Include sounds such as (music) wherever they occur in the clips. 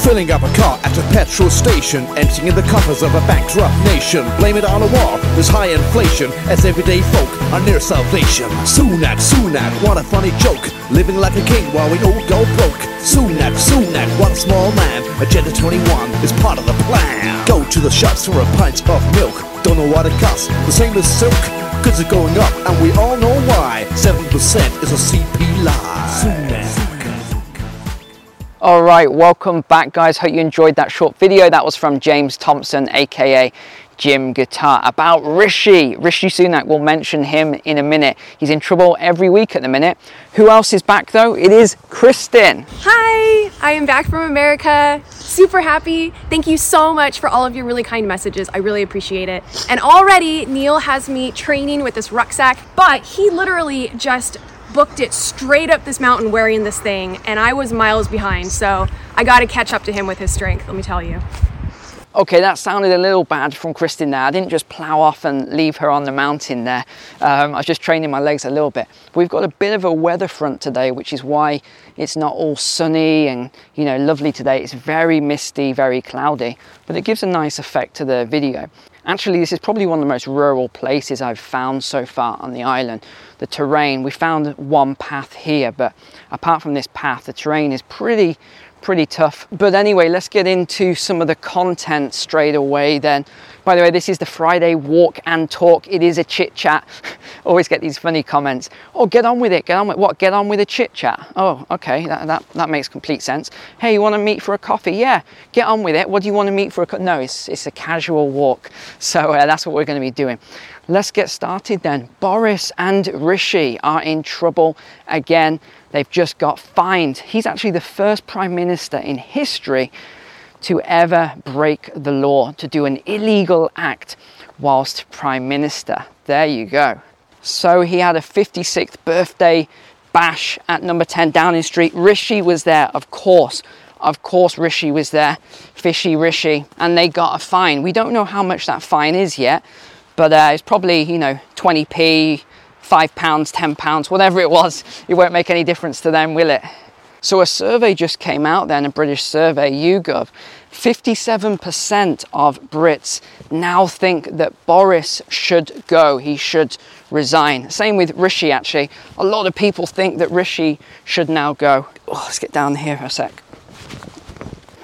Filling up a car at a petrol station, emptying in the coffers of a bankrupt nation. Blame it on a war, there's high inflation, as everyday folk are near salvation. Sunak, Sunak, what a funny joke. Living like a king while we all go broke. Sunak, Sunak, what a small man. Agenda 21 is part of the plan. Go to the shops for a pint of milk. Don't know what it costs, the same as silk. Goods are going up, and we all know why. 7% is a CP lie. Sunak. All right, welcome back guys. Hope you enjoyed that short video. That was from James Thompson, AKA Jim Guitar, about Rishi. Rishi Sunak, we'll mention him in a minute. He's in trouble every week at the minute. Who else is back though? It is Kristen. Hi, I am back from America. Super happy. Thank you so much for all of your really kind messages. I really appreciate it. And already Neil has me training with this rucksack, but he literally just booked it straight up this mountain wearing this thing, and I was miles behind. So I got to catch up to him with his strength, let me tell you. Okay, that sounded a little bad from Kristen there. I didn't just plow off and leave her on the mountain there. Um, I was just training my legs a little bit. We've got a bit of a weather front today, which is why it's not all sunny and you know lovely today. It's very misty, very cloudy, but it gives a nice effect to the video. Actually, this is probably one of the most rural places I've found so far on the island. The terrain, we found one path here, but apart from this path, the terrain is pretty pretty tough. But anyway, let's get into some of the content straight away then. By the way, this is the Friday walk and talk. It is a chit chat. (laughs) Always get these funny comments. Oh, get on with it. Get on with what? Get on with a chit chat. Oh, okay. That, that, that makes complete sense. Hey, you want to meet for a coffee? Yeah, get on with it. What do you want to meet for a co-? No, it's, it's a casual walk. (laughs) So uh, that's what we're going to be doing. Let's get started then. Boris and Rishi are in trouble again. They've just got fined. He's actually the first prime minister in history to ever break the law, to do an illegal act whilst prime minister. There you go. So he had a 56th birthday bash at number 10 Downing Street. Rishi was there, of course. Of course, Rishi was there, Fishy Rishi, and they got a fine. We don't know how much that fine is yet, but uh, it's probably, you know, 20p, five pounds, 10 pounds, whatever it was. It won't make any difference to them, will it? So a survey just came out then, a British survey, YouGov. 57% of Brits now think that Boris should go, he should resign. Same with Rishi actually. A lot of people think that Rishi should now go. Oh, let's get down here for a sec.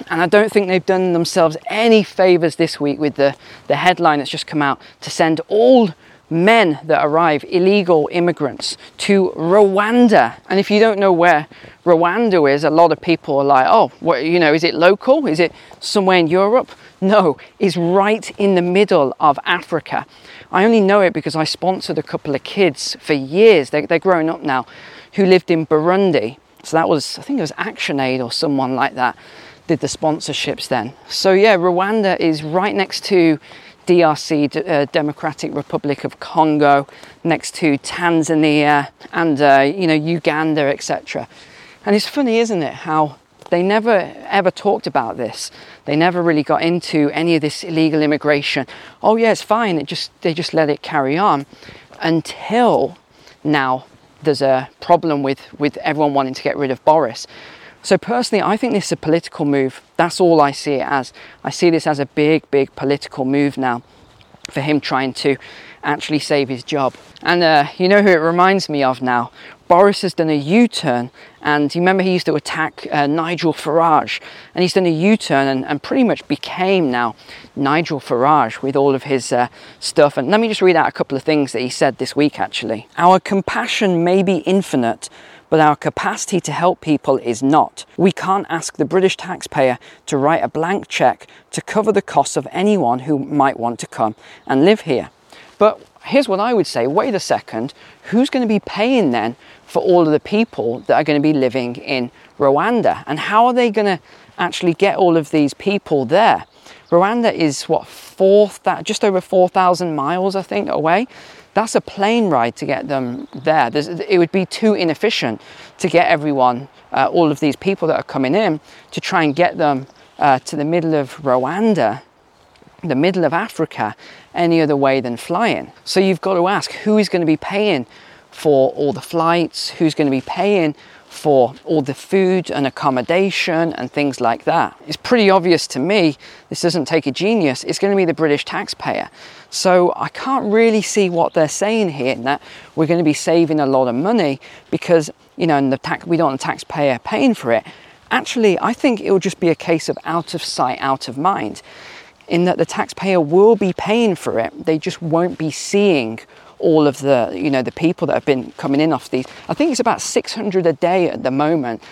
And I don't think they've done themselves any favours this week with the, the headline that's just come out to send all men that arrive, illegal immigrants, to Rwanda. And if you don't know where Rwanda is, a lot of people are like, oh, what, you know, is it local? Is it somewhere in Europe? No, it's right in the middle of Africa. I only know it because I sponsored a couple of kids for years. They're, they're grown up now who lived in Burundi. So that was, I think it was ActionAid or someone like that did the sponsorships then. So yeah, Rwanda is right next to DRC, uh, Democratic Republic of Congo, next to Tanzania and uh, you know Uganda, etc. And it's funny, isn't it, how they never ever talked about this. They never really got into any of this illegal immigration. Oh yeah, it's fine. It just they just let it carry on until now. There's a problem with with everyone wanting to get rid of Boris. So personally, I think this is a political move. That's all I see it as. I see this as a big, big political move now for him trying to actually save his job. And uh, you know who it reminds me of now? Boris has done a U turn, and you remember he used to attack uh, Nigel Farage, and he's done a U turn and, and, pretty much became now Nigel Farage with all of his uh, stuff. And let me just read out a couple of things that he said this week actually. Our compassion may be infinite, but our capacity to help people is not. We can't ask the British taxpayer to write a blank cheque to cover the costs of anyone who might want to come and live here. But here's what I would say wait a second, who's going to be paying then for all of the people that are going to be living in Rwanda? And how are they going to actually get all of these people there? Rwanda is what, four, just over 4,000 miles, I think, away. That's a plane ride to get them there. There's, it would be too inefficient to get everyone, uh, all of these people that are coming in, to try and get them uh, to the middle of Rwanda, the middle of Africa, any other way than flying. So you've got to ask who is going to be paying for all the flights, who's going to be paying for all the food and accommodation and things like that. It's pretty obvious to me, this doesn't take a genius, it's going to be the British taxpayer. So I can't really see what they're saying here in that we're going to be saving a lot of money because, you know, and the tax, we don't want the taxpayer paying for it. Actually, I think it will just be a case of out of sight, out of mind, in that the taxpayer will be paying for it. They just won't be seeing all of the you know the people that have been coming in off these. I think it's about 600 a day at the moment,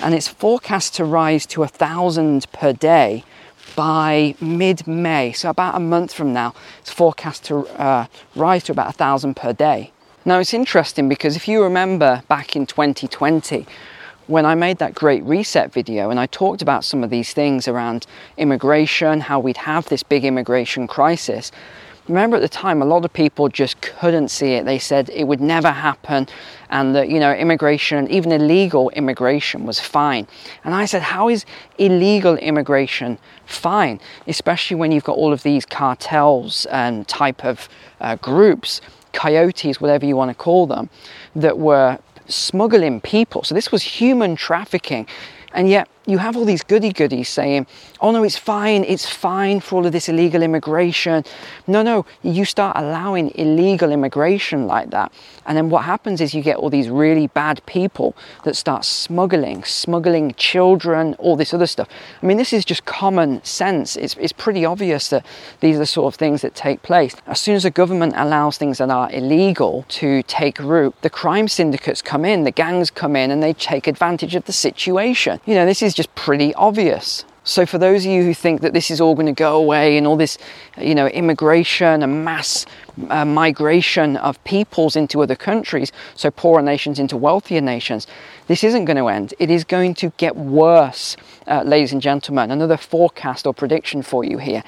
and it's forecast to rise to a thousand per day by mid-May. So about a month from now, it's forecast to uh, rise to about a thousand per day. Now it's interesting because if you remember back in 2020 when I made that great reset video and I talked about some of these things around immigration, how we'd have this big immigration crisis, remember at the time a lot of people just couldn't see it. They said it would never happen and that you know immigration even illegal immigration was fine. And i said how is illegal immigration fine? Especially when you've got all of these cartels and type of uh, groups coyotes whatever you want to call them that were smuggling people. So this was human trafficking. And yet you have all these goody goodies saying, oh no, it's fine, it's fine for all of this illegal immigration. No, no, you start allowing illegal immigration like that. And then what happens is you get all these really bad people that start smuggling, smuggling children, all this other stuff. I mean, this is just common sense. It's, it's pretty obvious that these are the sort of things that take place. As soon as a government allows things that are illegal to take root, the crime syndicates come in, the gangs come in, and they take advantage of the situation. You know, this is just pretty obvious. So, for those of you who think that this is all going to go away and all this, you know, immigration and mass uh, migration of peoples into other countries, so poorer nations into wealthier nations, this isn't going to end. It is going to get worse, uh, ladies and gentlemen. Another forecast or prediction for you here.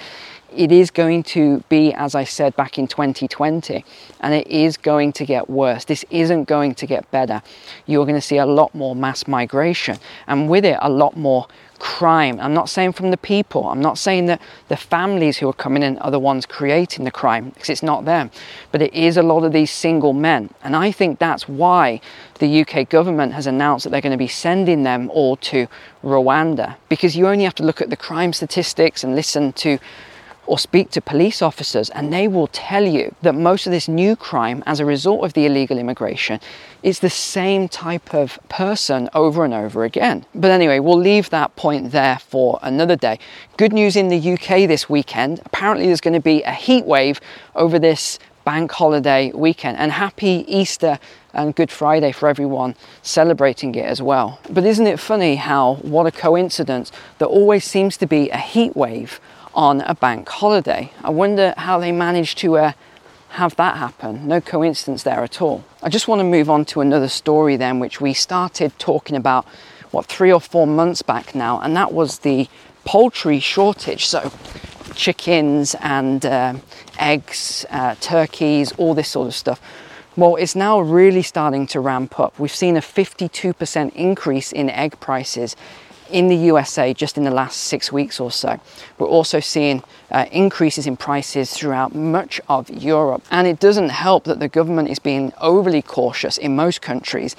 It is going to be, as I said back in 2020, and it is going to get worse. This isn't going to get better. You're going to see a lot more mass migration, and with it, a lot more crime. I'm not saying from the people, I'm not saying that the families who are coming in are the ones creating the crime, because it's not them, but it is a lot of these single men. And I think that's why the UK government has announced that they're going to be sending them all to Rwanda, because you only have to look at the crime statistics and listen to or speak to police officers, and they will tell you that most of this new crime, as a result of the illegal immigration, is the same type of person over and over again. But anyway, we'll leave that point there for another day. Good news in the UK this weekend apparently, there's going to be a heat wave over this bank holiday weekend, and happy Easter and Good Friday for everyone celebrating it as well. But isn't it funny how, what a coincidence, there always seems to be a heat wave on a bank holiday. I wonder how they managed to uh, have that happen. No coincidence there at all. I just want to move on to another story then, which we started talking about, what, three or four months back now, and that was the poultry shortage. So, chickens and uh, eggs, uh, turkeys, all this sort of stuff. Well, it's now really starting to ramp up. We've seen a 52% increase in egg prices in the USA just in the last six weeks or so. We're also seeing uh, increases in prices throughout much of Europe. And it doesn't help that the government is being overly cautious in most countries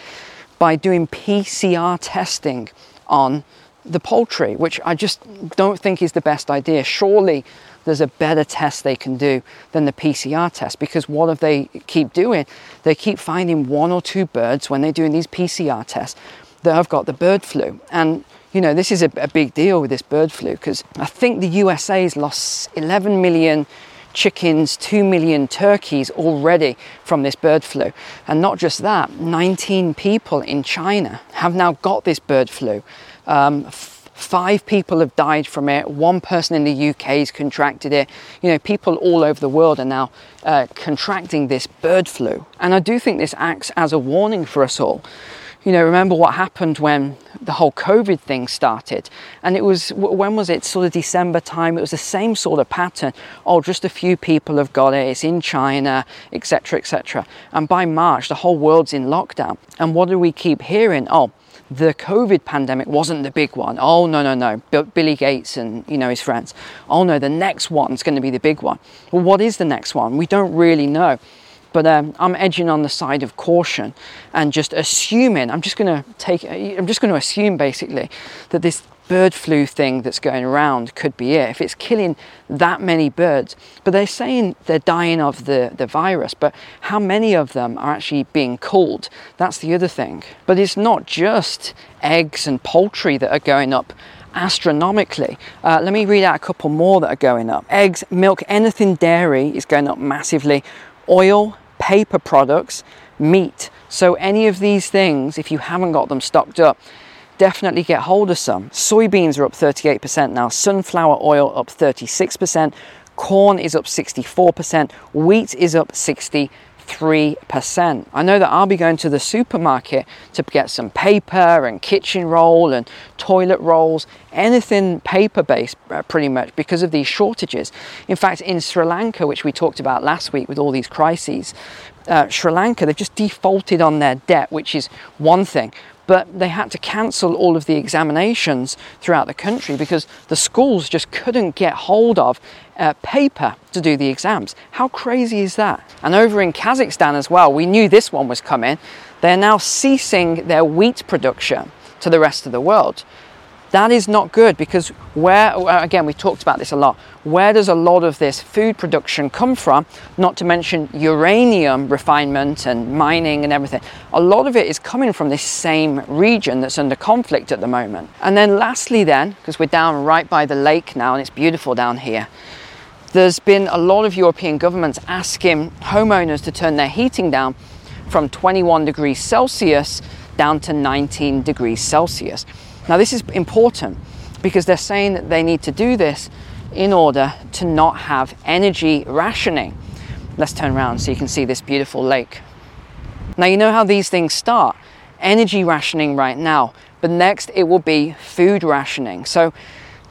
by doing PCR testing on the poultry, which I just don't think is the best idea. Surely there's a better test they can do than the PCR test because what if they keep doing? They keep finding one or two birds when they're doing these PCR tests that have got the bird flu. And you know, this is a, a big deal with this bird flu because I think the USA has lost 11 million chickens, 2 million turkeys already from this bird flu. And not just that, 19 people in China have now got this bird flu. Um, five people have died from it. One person in the UK has contracted it. You know, people all over the world are now uh, contracting this bird flu. And I do think this acts as a warning for us all you know, remember what happened when the whole COVID thing started. And it was, when was it? Sort of December time. It was the same sort of pattern. Oh, just a few people have got it. It's in China, etc., etc. And by March, the whole world's in lockdown. And what do we keep hearing? Oh, the COVID pandemic wasn't the big one. Oh, no, no, no. Billy Gates and, you know, his friends. Oh, no, the next one's going to be the big one. Well, what is the next one? We don't really know. But um, I'm edging on the side of caution and just assuming, I'm just going to take, I'm just going to assume basically that this bird flu thing that's going around could be it. If it's killing that many birds, but they're saying they're dying of the, the virus, but how many of them are actually being culled? That's the other thing. But it's not just eggs and poultry that are going up astronomically. Uh, let me read out a couple more that are going up. Eggs, milk, anything dairy is going up massively. Oil, paper products, meat. So, any of these things, if you haven't got them stocked up, definitely get hold of some. Soybeans are up 38% now, sunflower oil up 36%, corn is up 64%, wheat is up 63%. I know that I'll be going to the supermarket to get some paper and kitchen roll and toilet rolls, anything paper based uh, pretty much because of these shortages. In fact, in Sri Lanka, which we talked about last week with all these crises, uh, Sri Lanka, they've just defaulted on their debt, which is one thing but they had to cancel all of the examinations throughout the country because the schools just couldn't get hold of uh, paper to do the exams. How crazy is that? And over in Kazakhstan as well, we knew this one was coming. They're now ceasing their wheat production to the rest of the world. That is not good because where, again, we talked about this a lot, where does a lot of this food production come from? Not to mention uranium refinement and mining and everything. A lot of it is coming from this same region that's under conflict at the moment. And then, lastly, then, because we're down right by the lake now and it's beautiful down here, there's been a lot of European governments asking homeowners to turn their heating down from 21 degrees Celsius down to 19 degrees Celsius. Now, this is important because they're saying that they need to do this in order to not have energy rationing. Let's turn around so you can see this beautiful lake. Now, you know how these things start energy rationing right now, but next it will be food rationing. So,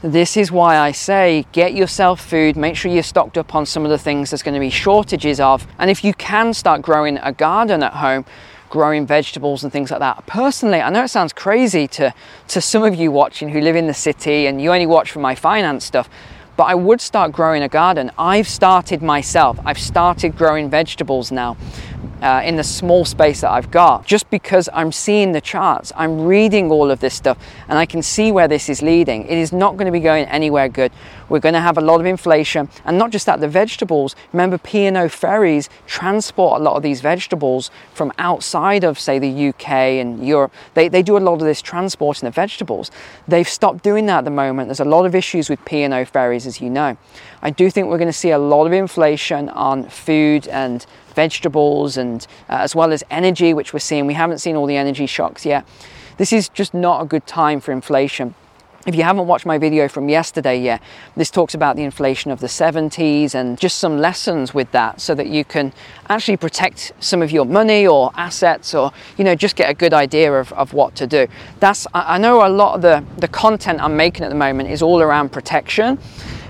this is why I say get yourself food, make sure you're stocked up on some of the things there's going to be shortages of. And if you can start growing a garden at home, growing vegetables and things like that. Personally, I know it sounds crazy to, to some of you watching who live in the city and you only watch for my finance stuff, but I would start growing a garden. I've started myself, I've started growing vegetables now uh, in the small space that I've got just because I'm seeing the charts, I'm reading all of this stuff, and I can see where this is leading. It is not going to be going anywhere good. We're going to have a lot of inflation, and not just that, the vegetables. Remember, P&O ferries transport a lot of these vegetables from outside of, say, the UK and Europe. They, they do a lot of this transporting the vegetables. They've stopped doing that at the moment. There's a lot of issues with P&O ferries, as you know. I do think we're going to see a lot of inflation on food and vegetables and uh, as well as energy, which we're seeing. We haven't seen all the energy shocks yet. This is just not a good time for inflation. If you haven't watched my video from yesterday yet, this talks about the inflation of the 70s and just some lessons with that so that you can actually protect some of your money or assets or, you know, just get a good idea of, of what to do. That's, I know a lot of the, the content I'm making at the moment is all around protection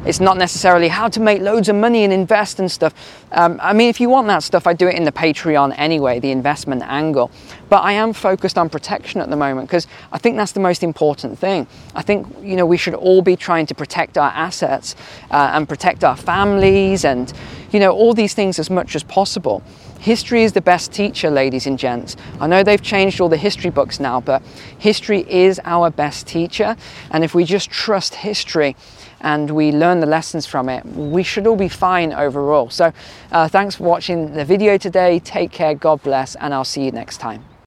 it's not necessarily how to make loads of money and invest and stuff. Um, I mean, if you want that stuff, I do it in the Patreon anyway, the investment angle. But I am focused on protection at the moment because I think that's the most important thing. I think you know we should all be trying to protect our assets uh, and protect our families and you know all these things as much as possible. History is the best teacher, ladies and gents. I know they've changed all the history books now, but history is our best teacher. And if we just trust history, and we learn the lessons from it, we should all be fine overall. So, uh, thanks for watching the video today. Take care, God bless, and I'll see you next time.